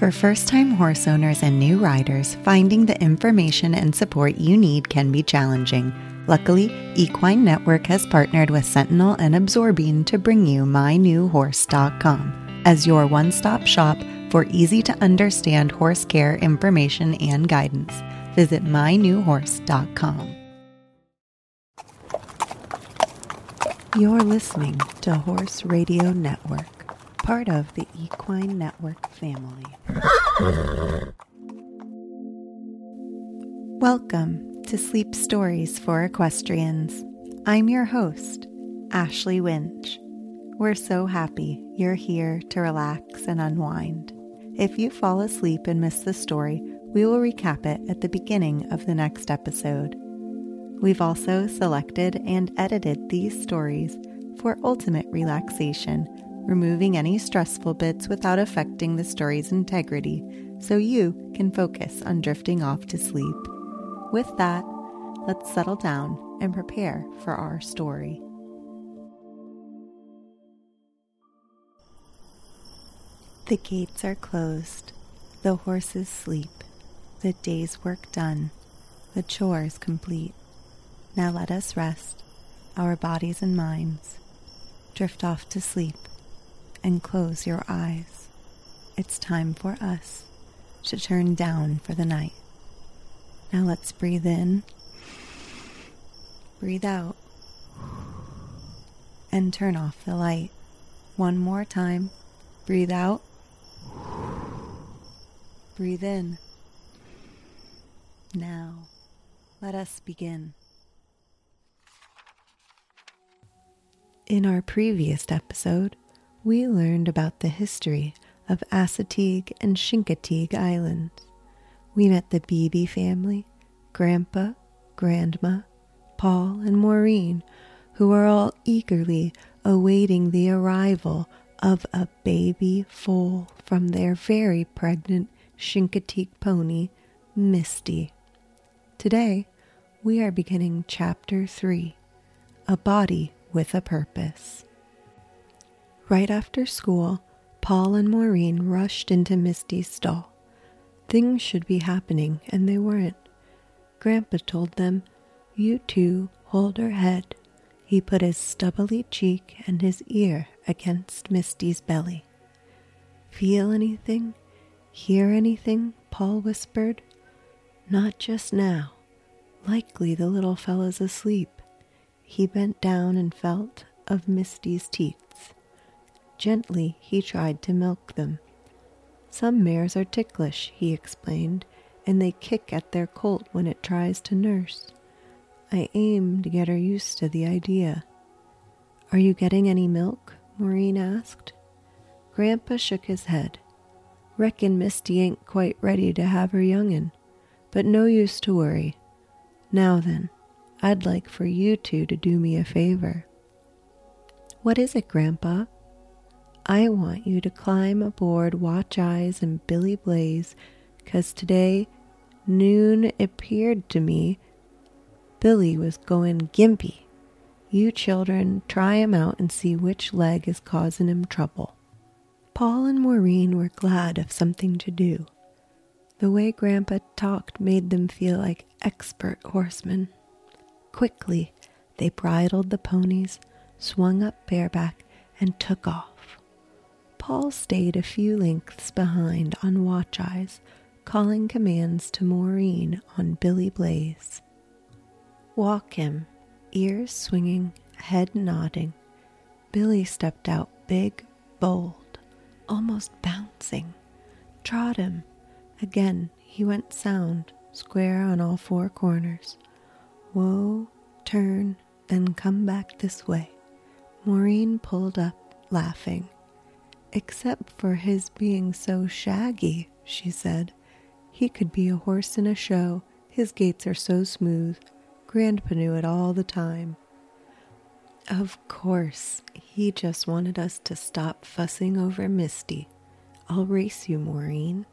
For first time horse owners and new riders, finding the information and support you need can be challenging. Luckily, Equine Network has partnered with Sentinel and Absorbine to bring you MyNewHorse.com as your one stop shop for easy to understand horse care information and guidance. Visit MyNewHorse.com. You're listening to Horse Radio Network, part of the Equine Network family. Welcome to Sleep Stories for Equestrians. I'm your host, Ashley Winch. We're so happy you're here to relax and unwind. If you fall asleep and miss the story, we will recap it at the beginning of the next episode. We've also selected and edited these stories for ultimate relaxation, removing any stressful bits without affecting the story's integrity so you can focus on drifting off to sleep. With that, let's settle down and prepare for our story. The gates are closed, the horses sleep, the day's work done, the chores complete. Now let us rest our bodies and minds, drift off to sleep, and close your eyes. It's time for us to turn down for the night. Now let's breathe in, breathe out, and turn off the light. One more time. Breathe out, breathe in. Now, let us begin. In our previous episode, we learned about the history of Assateague and Chincoteague Islands. We met the Beebe family, Grandpa, Grandma, Paul, and Maureen, who are all eagerly awaiting the arrival of a baby foal from their very pregnant Chincoteague pony, Misty. Today, we are beginning Chapter 3 A Body with a purpose. Right after school, Paul and Maureen rushed into Misty's stall. Things should be happening, and they weren't. Grandpa told them, You two hold her head. He put his stubbly cheek and his ear against Misty's belly. Feel anything? Hear anything? Paul whispered. Not just now. Likely the little fellow's asleep. He bent down and felt of Misty's teats. Gently he tried to milk them. Some mares are ticklish, he explained, and they kick at their colt when it tries to nurse. I aim to get her used to the idea. Are you getting any milk? Maureen asked. Grandpa shook his head. Reckon Misty ain't quite ready to have her young'un, but no use to worry. Now then, I'd like for you two to do me a favor. What is it, Grandpa? I want you to climb aboard Watch Eyes and Billy Blaze Blaze, 'cause today, noon, appeared to me Billy was going gimpy. You children try him out and see which leg is causing him trouble. Paul and Maureen were glad of something to do. The way Grandpa talked made them feel like expert horsemen. Quickly, they bridled the ponies, swung up bareback, and took off. Paul stayed a few lengths behind on watch eyes, calling commands to Maureen on Billy Blaze. Walk him, ears swinging, head nodding. Billy stepped out big, bold, almost bouncing. Trot him. Again he went sound, square on all four corners. Whoa, turn, then come back this way. Maureen pulled up, laughing. Except for his being so shaggy, she said. He could be a horse in a show. His gaits are so smooth. Grandpa knew it all the time. Of course, he just wanted us to stop fussing over Misty. I'll race you, Maureen.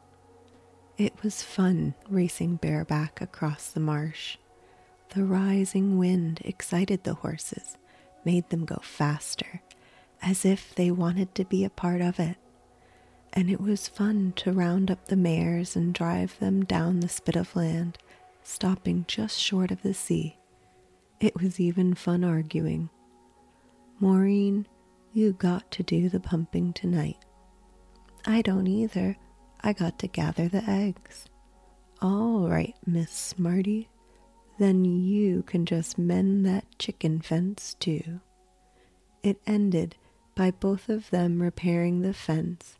It was fun racing bareback across the marsh. The rising wind excited the horses, made them go faster, as if they wanted to be a part of it. and it was fun to round up the mares and drive them down the spit of land, stopping just short of the sea. It was even fun arguing. Maureen, you got to do the pumping tonight. I don't either. I got to gather the eggs. All right, Miss Smarty. Then you can just mend that chicken fence too. It ended by both of them repairing the fence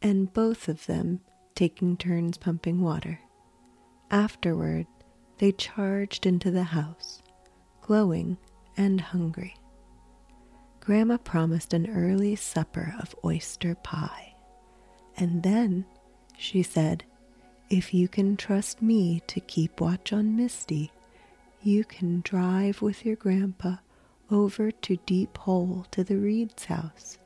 and both of them taking turns pumping water. Afterward, they charged into the house, glowing and hungry. Grandma promised an early supper of oyster pie. And then she said, If you can trust me to keep watch on Misty, you can drive with your grandpa over to Deep Hole to the Reed's house.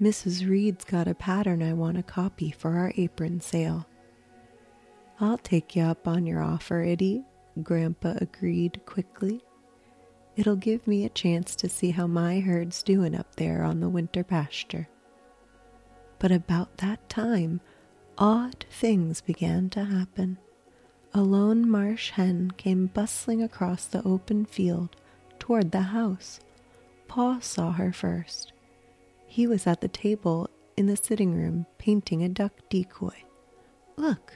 Mrs. Reed's got a pattern I want to copy for our apron sale. I'll take you up on your offer, Idy, Grandpa agreed quickly. It'll give me a chance to see how my herd's doing up there on the winter pasture. But about that time, odd things began to happen. A lone marsh hen came bustling across the open field toward the house. Pa saw her first. He was at the table in the sitting room painting a duck decoy. Look,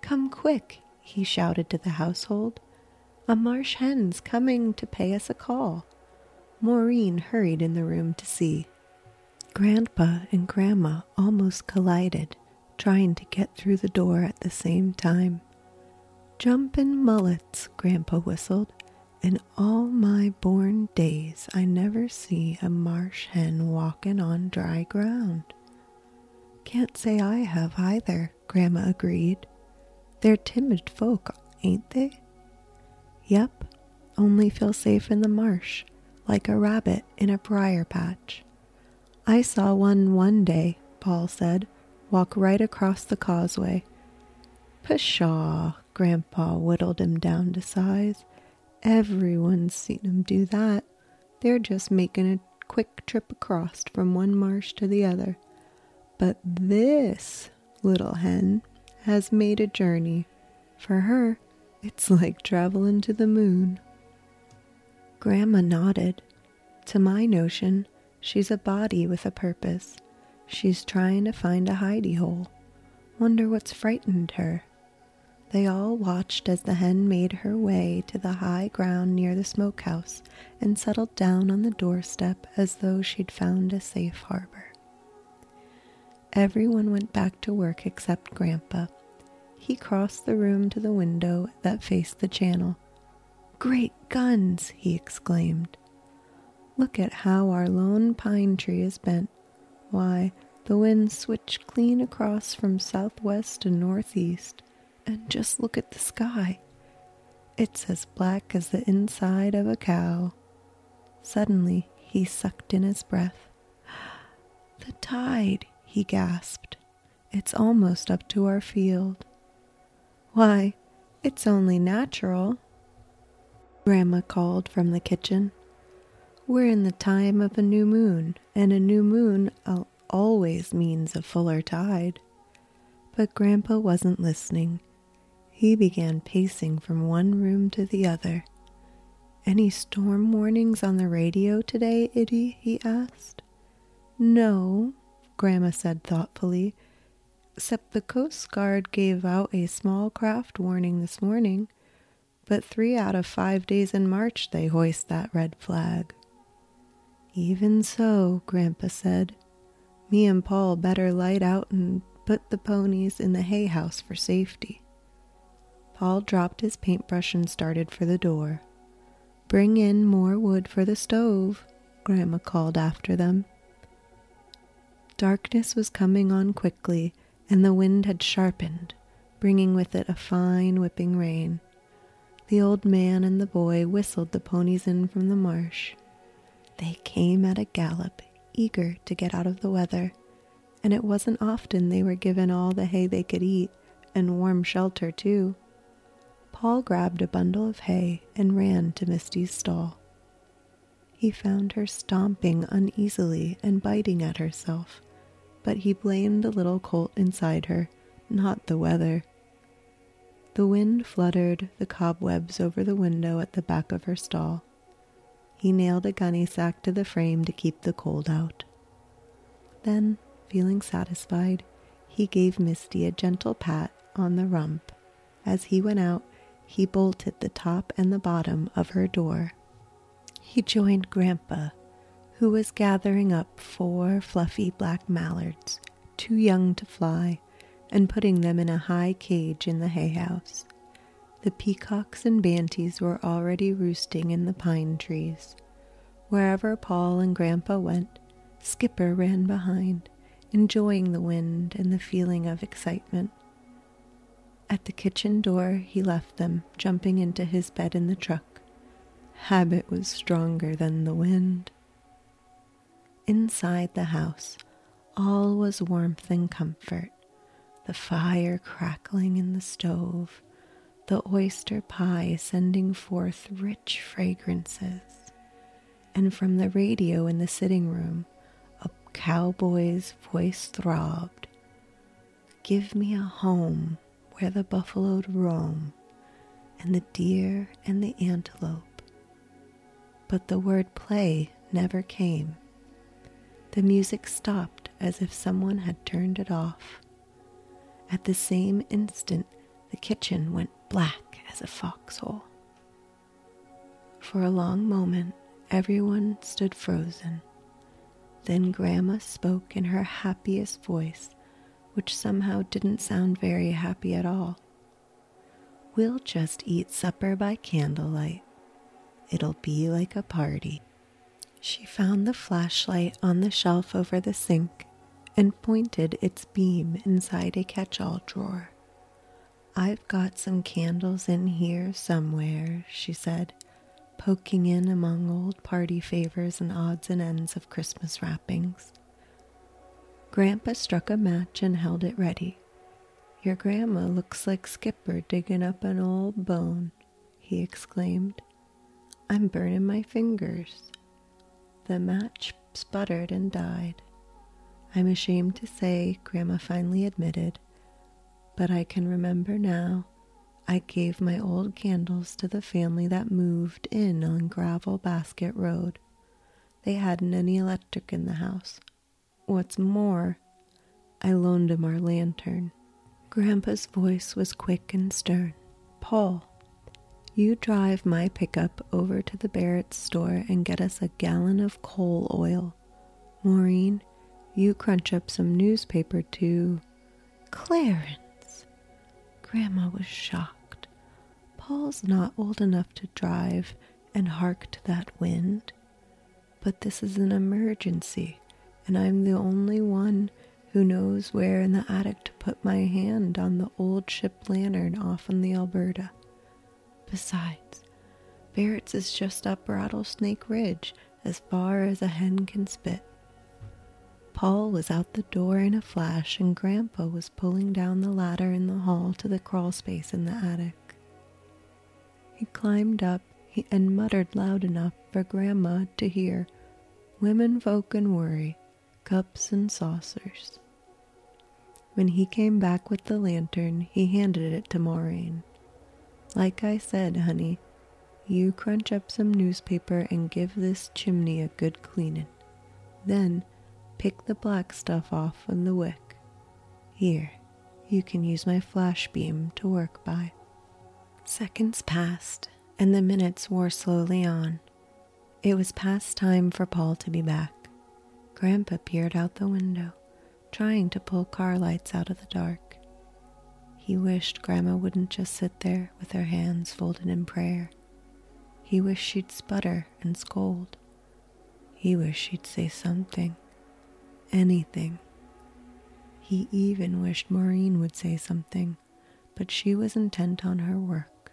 come quick, he shouted to the household. A marsh hen's coming to pay us a call. Maureen hurried in the room to see. Grandpa and Grandma almost collided, trying to get through the door at the same time. Jumpin' mullets, Grandpa whistled. In all my born days, I never see a marsh hen walkin' on dry ground. Can't say I have either, Grandma agreed. They're timid folk, ain't they? Yep, only feel safe in the marsh, like a rabbit in a briar patch. I saw one one day, Paul said, walk right across the causeway. Pshaw, Grandpa whittled him down to size. Everyone's seen him do that. They're just making a quick trip across from one marsh to the other. But this little hen has made a journey. For her, it's like traveling to the moon. Grandma nodded. To my notion, she's a body with a purpose. She's trying to find a hidey hole. Wonder what's frightened her. They all watched as the hen made her way to the high ground near the smokehouse and settled down on the doorstep as though she'd found a safe harbor. Everyone went back to work except Grandpa. He crossed the room to the window that faced the channel. Great guns! he exclaimed. Look at how our lone pine tree is bent. Why, the wind switched clean across from southwest to northeast and just look at the sky. It's as black as the inside of a cow. Suddenly, he sucked in his breath. The tide, he gasped. It's almost up to our field. Why, it's only natural, Grandma called from the kitchen. We're in the time of a new moon, and a new moon always means a fuller tide. But Grandpa wasn't listening. He began pacing from one room to the other. Any storm warnings on the radio today, Idy? he asked. No, Grandma said thoughtfully, except the Coast Guard gave out a small craft warning this morning, but three out of five days in March they hoist that red flag. Even so, Grandpa said, me and Paul better light out and put the ponies in the hay house for safety. Paul dropped his paintbrush and started for the door. Bring in more wood for the stove, Grandma called after them. Darkness was coming on quickly, and the wind had sharpened, bringing with it a fine whipping rain. The old man and the boy whistled the ponies in from the marsh. They came at a gallop, eager to get out of the weather, and it wasn't often they were given all the hay they could eat, and warm shelter, too. Paul grabbed a bundle of hay and ran to Misty's stall. He found her stomping uneasily and biting at herself. but he blamed the little colt inside her, not the weather. The wind fluttered the cobwebs over the window at the back of her stall. He nailed a gunny sack to the frame to keep the cold out. Then, feeling satisfied, he gave Misty a gentle pat on the rump. As he went out, he bolted the top and the bottom of her door. He joined Grandpa, who was gathering up four fluffy black mallards, too young to fly, and putting them in a high cage in the hay house. The peacocks and banties were already roosting in the pine trees. Wherever Paul and Grandpa went, Skipper ran behind, enjoying the wind and the feeling of excitement. At the kitchen door, he left them, jumping into his bed in the truck. Habit was stronger than the wind. Inside the house, all was warmth and comfort the fire crackling in the stove, the oyster pie sending forth rich fragrances, and from the radio in the sitting room, a cowboy's voice throbbed Give me a home where the buffalo roam, and the deer and the antelope. But the word play never came. The music stopped as if someone had turned it off. At the same instant, the kitchen went black as a foxhole. For a long moment, everyone stood frozen. Then Grandma spoke in her happiest voice, which somehow didn't sound very happy at all. We'll just eat supper by candlelight. It'll be like a party. She found the flashlight on the shelf over the sink and pointed its beam inside a catch all drawer. I've got some candles in here somewhere, she said, poking in among old party favors and odds and ends of Christmas wrappings. Grandpa struck a match and held it ready. Your grandma looks like Skipper digging up an old bone, he exclaimed. I'm burning my fingers. The match sputtered and died. I'm ashamed to say, Grandma finally admitted, but I can remember now. I gave my old candles to the family that moved in on Gravel Basket Road. They hadn't any electric in the house. What's more, I loaned him our lantern. Grandpa's voice was quick and stern. Paul, you drive my pickup over to the Barrett store and get us a gallon of coal oil. Maureen, you crunch up some newspaper to Clarence. Grandma was shocked. Paul's not old enough to drive and hark to that wind. But this is an emergency, and I'm the only one who knows where in the attic to put my hand on the old ship lantern off on the Alberta. Besides, Barrett's is just up Rattlesnake Ridge, as far as a hen can spit. Paul was out the door in a flash, and Grandpa was pulling down the ladder in the hall to the crawl space in the attic. He climbed up and muttered loud enough for Grandma to hear Women folk and worry, cups and saucers. When he came back with the lantern, he handed it to Maureen. Like I said, honey, you crunch up some newspaper and give this chimney a good cleaning. Then pick the black stuff off on the wick. Here, you can use my flash beam to work by. Seconds passed, and the minutes wore slowly on. It was past time for Paul to be back. Grandpa peered out the window, trying to pull car lights out of the dark. He wished Grandma wouldn't just sit there with her hands folded in prayer. He wished she'd sputter and scold. He wished she'd say something anything. He even wished Maureen would say something, but she was intent on her work.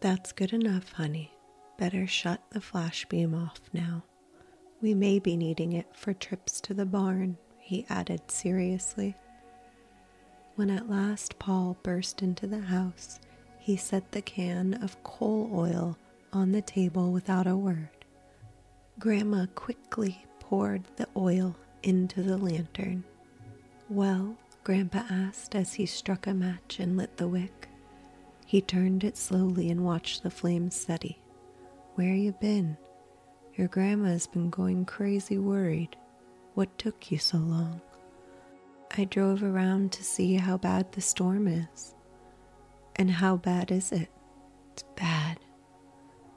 That's good enough, honey. Better shut the flash beam off now. We may be needing it for trips to the barn, he added seriously. When at last Paul burst into the house, he set the can of coal oil on the table without a word. Grandma quickly poured the oil into the lantern. Well, Grandpa asked as he struck a match and lit the wick. He turned it slowly and watched the flames steady. Where you been? Your grandma's been going crazy worried. What took you so long? I drove around to see how bad the storm is. And how bad is it? It's bad.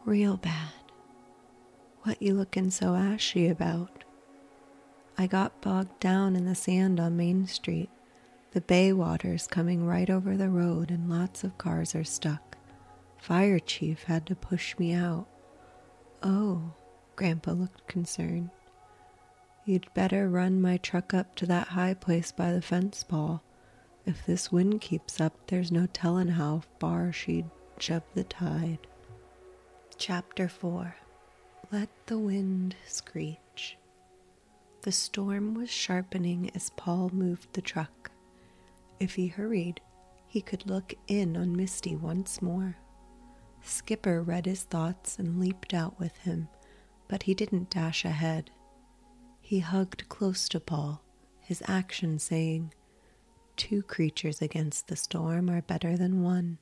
Real bad. What you looking so ashy about? I got bogged down in the sand on Main Street. The bay water's coming right over the road and lots of cars are stuck. Fire chief had to push me out. Oh, Grandpa looked concerned. You'd better run my truck up to that high place by the fence, Paul. If this wind keeps up, there's no tellin' how far she'd shove the tide. Chapter 4 Let the Wind Screech. The storm was sharpening as Paul moved the truck. If he hurried, he could look in on Misty once more. Skipper read his thoughts and leaped out with him, but he didn't dash ahead. He hugged close to Paul, his action saying, Two creatures against the storm are better than one.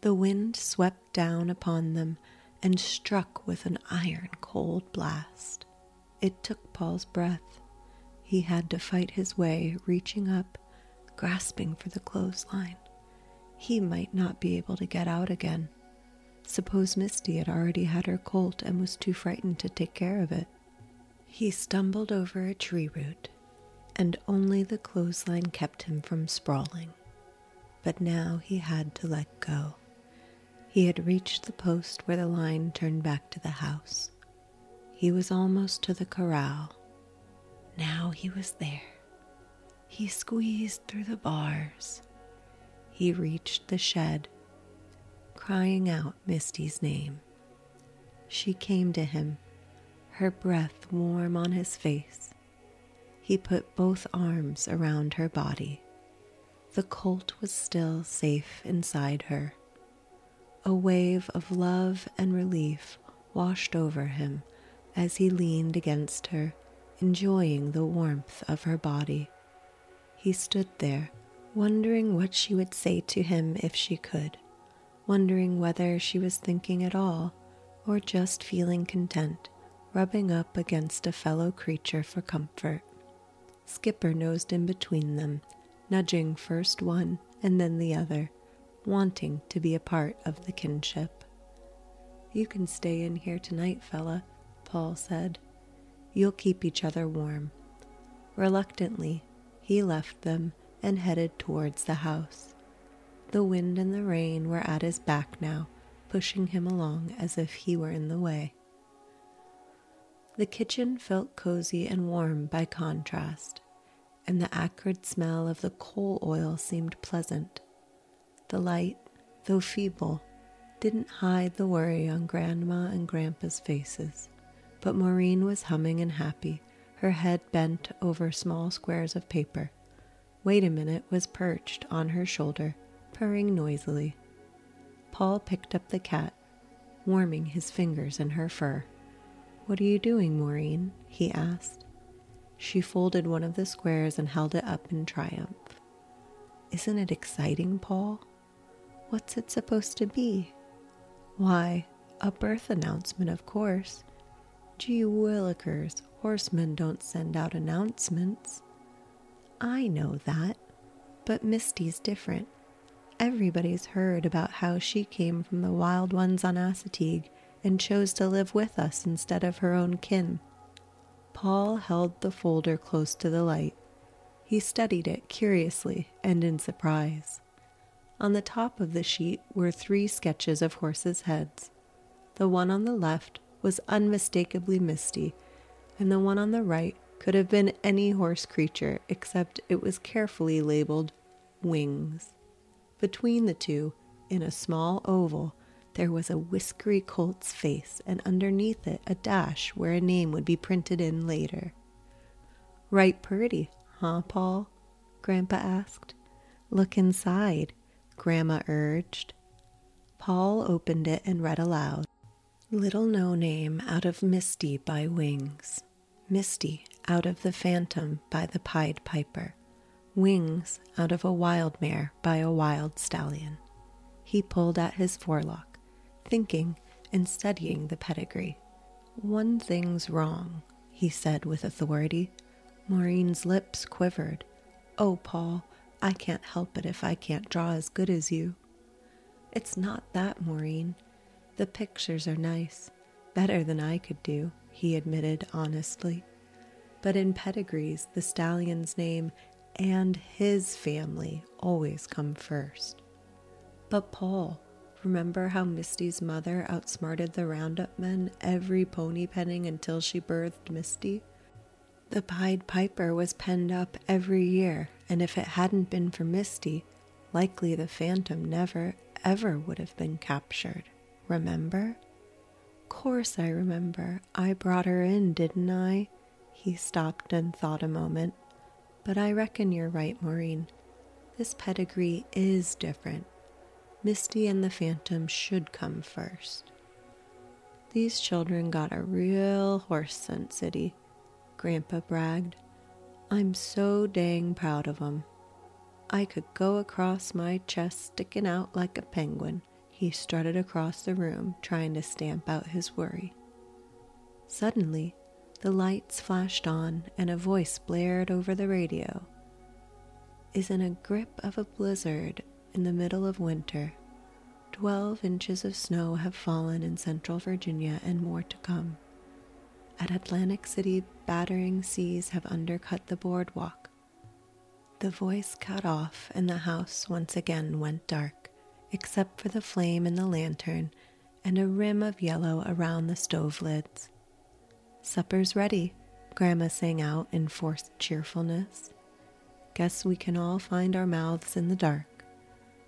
The wind swept down upon them and struck with an iron cold blast. It took Paul's breath. He had to fight his way, reaching up, grasping for the clothesline. He might not be able to get out again. Suppose Misty had already had her colt and was too frightened to take care of it. He stumbled over a tree root, and only the clothesline kept him from sprawling. But now he had to let go. He had reached the post where the line turned back to the house. He was almost to the corral. Now he was there. He squeezed through the bars. He reached the shed, crying out Misty's name. She came to him her breath warm on his face. He put both arms around her body. The colt was still safe inside her. A wave of love and relief washed over him as he leaned against her, enjoying the warmth of her body. He stood there, wondering what she would say to him if she could, wondering whether she was thinking at all or just feeling content rubbing up against a fellow creature for comfort. Skipper nosed in between them, nudging first one and then the other, wanting to be a part of the kinship. You can stay in here tonight, fella, Paul said. You'll keep each other warm. Reluctantly, he left them and headed towards the house. The wind and the rain were at his back now, pushing him along as if he were in the way. The kitchen felt cozy and warm by contrast, and the acrid smell of the coal oil seemed pleasant. The light, though feeble, didn't hide the worry on Grandma and Grandpa's faces, but Maureen was humming and happy, her head bent over small squares of paper. Wait a minute was perched on her shoulder, purring noisily. Paul picked up the cat, warming his fingers in her fur. What are you doing, Maureen? he asked. She folded one of the squares and held it up in triumph. Isn't it exciting, Paul? What's it supposed to be? Why, a birth announcement, of course. Gee willikers, horsemen don't send out announcements. I know that, but Misty's different. Everybody's heard about how she came from the wild ones on Assateague and chose to live with us instead of her own kin. Paul held the folder close to the light. He studied it curiously and in surprise. On the top of the sheet were three sketches of horses' heads. The one on the left was unmistakably Misty, and the one on the right could have been any horse creature except it was carefully labeled Wings. Between the two, in a small oval, there was a whiskery colt's face, and underneath it a dash where a name would be printed in later. Right purty, huh, Paul? Grandpa asked. Look inside, Grandma urged. Paul opened it and read aloud Little No Name out of Misty by Wings. Misty out of the Phantom by the Pied Piper, Wings out of a Wild Mare by a Wild Stallion. He pulled at his forelock, thinking and studying the pedigree. One thing's wrong, he said with authority. Maureen's lips quivered. Oh, Paul, I can't help it if I can't draw as good as you. It's not that, Maureen. The pictures are nice, better than I could do, he admitted honestly. But in pedigrees, the stallion's name and his family always come first. But, Paul, remember how Misty's mother outsmarted the roundup men every pony penning until she birthed Misty? The Pied Piper was penned up every year, and if it hadn't been for Misty, likely the Phantom never, ever would have been captured. Remember? Course I remember. I brought her in, didn't I? He stopped and thought a moment. But I reckon you're right, Maureen. This pedigree is different. Misty and the Phantom should come first. These children got a real horse sense city, Grandpa bragged. I'm so dang proud of 'em. I could go across my chest sticking out like a penguin. He strutted across the room, trying to stamp out his worry. Suddenly, the lights flashed on and a voice blared over the radio. Is in a grip of a blizzard in the middle of winter. Twelve inches of snow have fallen in central Virginia and more to come. At Atlantic City, battering seas have undercut the boardwalk. The voice cut off, and the house once again went dark, except for the flame in the lantern and a rim of yellow around the stove lids. Supper's ready, Grandma sang out in forced cheerfulness. Guess we can all find our mouths in the dark.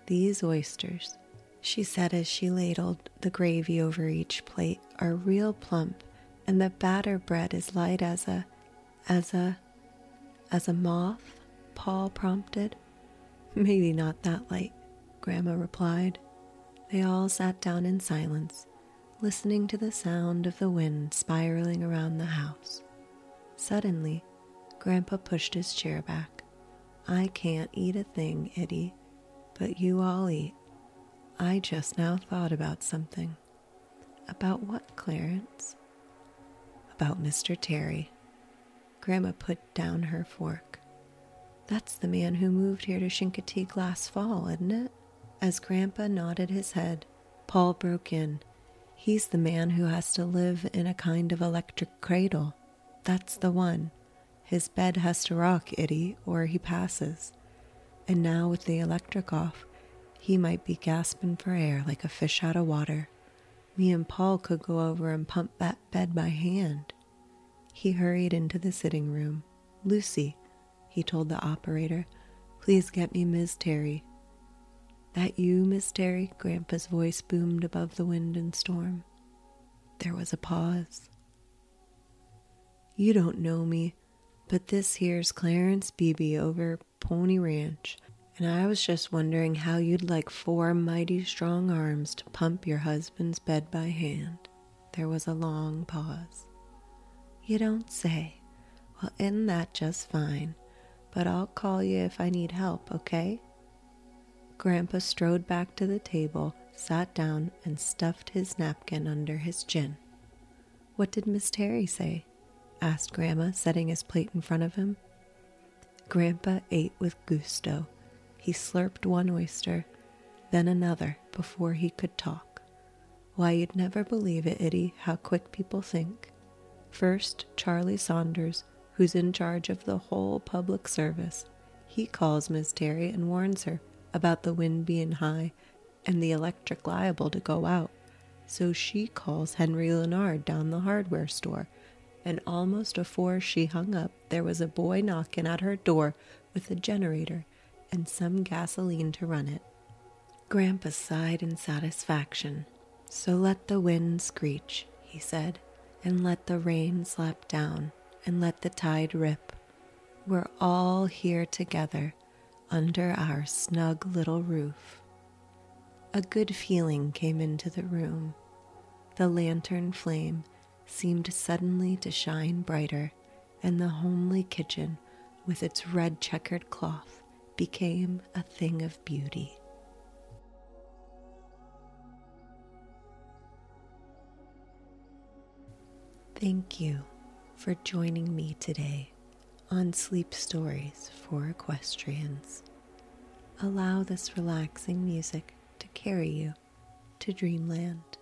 These oysters, she said as she ladled the gravy over each plate, are real plump, and the batter bread is light as a, as a, as a moth. Paul prompted. Maybe not that light, Grandma replied. They all sat down in silence, listening to the sound of the wind spiraling around the house. Suddenly, Grandpa pushed his chair back. I can't eat a thing, Idy, but you all eat. I just now thought about something. About what, Clarence? About Mr. Terry. Grandma put down her fork. That's the man who moved here to Chincoteague last fall, isn't it? As Grandpa nodded his head, Paul broke in. He's the man who has to live in a kind of electric cradle. That's the one. His bed has to rock, Idy, or he passes. And now, with the electric off, he might be gasping for air like a fish out of water. Me and Paul could go over and pump that bed by hand. He hurried into the sitting room. Lucy, he told the operator. Please get me Miss Terry. That you, Miss Terry? Grandpa's voice boomed above the wind and storm. There was a pause. You don't know me, but this here's Clarence Beebe over Pony Ranch, and I was just wondering how you'd like four mighty strong arms to pump your husband's bed by hand. There was a long pause. You don't say. Well, isn't that just fine? but I'll call you if I need help, okay? Grandpa strode back to the table, sat down, and stuffed his napkin under his chin. What did Miss Terry say? asked Grandma, setting his plate in front of him. Grandpa ate with gusto. He slurped one oyster, then another before he could talk. Why, you'd never believe it, Idy, how quick people think. First, Charlie Saunders who's in charge of the whole public service. He calls Miss Terry and warns her about the wind being high and the electric liable to go out. So she calls Henry Leonard down the hardware store, and almost afore she hung up, there was a boy knocking at her door with a generator and some gasoline to run it. Grandpa sighed in satisfaction. So let the wind screech, he said, and let the rain slap down and let the tide rip. We're all here together under our snug little roof. A good feeling came into the room. The lantern flame seemed suddenly to shine brighter, and the homely kitchen with its red checkered cloth became a thing of beauty. Thank you for joining me today on Sleep Stories for Equestrians. Allow this relaxing music to carry you to dreamland.